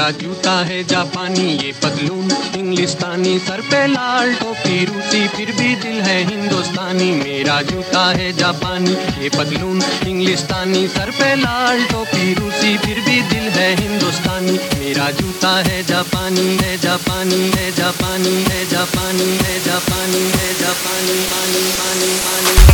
मेरा जूता है जापानी ये पतलून इंग्लिस्तानी सर पे लाल टोपी रूसी, फिर भी दिल है हिंदुस्तानी। मेरा जूता है जापानी ये पतलून इंग्लिस्तानी सर पे लाल टोपी रूसी, फिर भी दिल है हिंदुस्तानी। मेरा जूता है जापानी है जापानी है जापानी है जापानी है जापानी है जापानी पानी पानी पानी।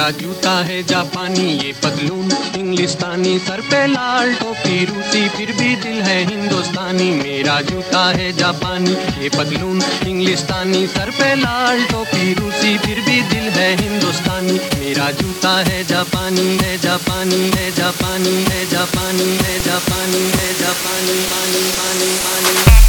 मेरा जूता है जापानी, ये पतलून, इंग्लिस्तानी, सर पे लाल टोपी, रूसी, फिर भी दिल है हिंदुस्तानी, मेरा जूता है जापानी, ये पतलून, इंग्लिस्तानी, सर पे लाल टोपी, रूसी, फिर भी दिल है हिंदुस्तानी, मेरा जूता है जापानी है जापानी है जापानी है जापानी है जापानी है जापानी, पानी पानी पानी।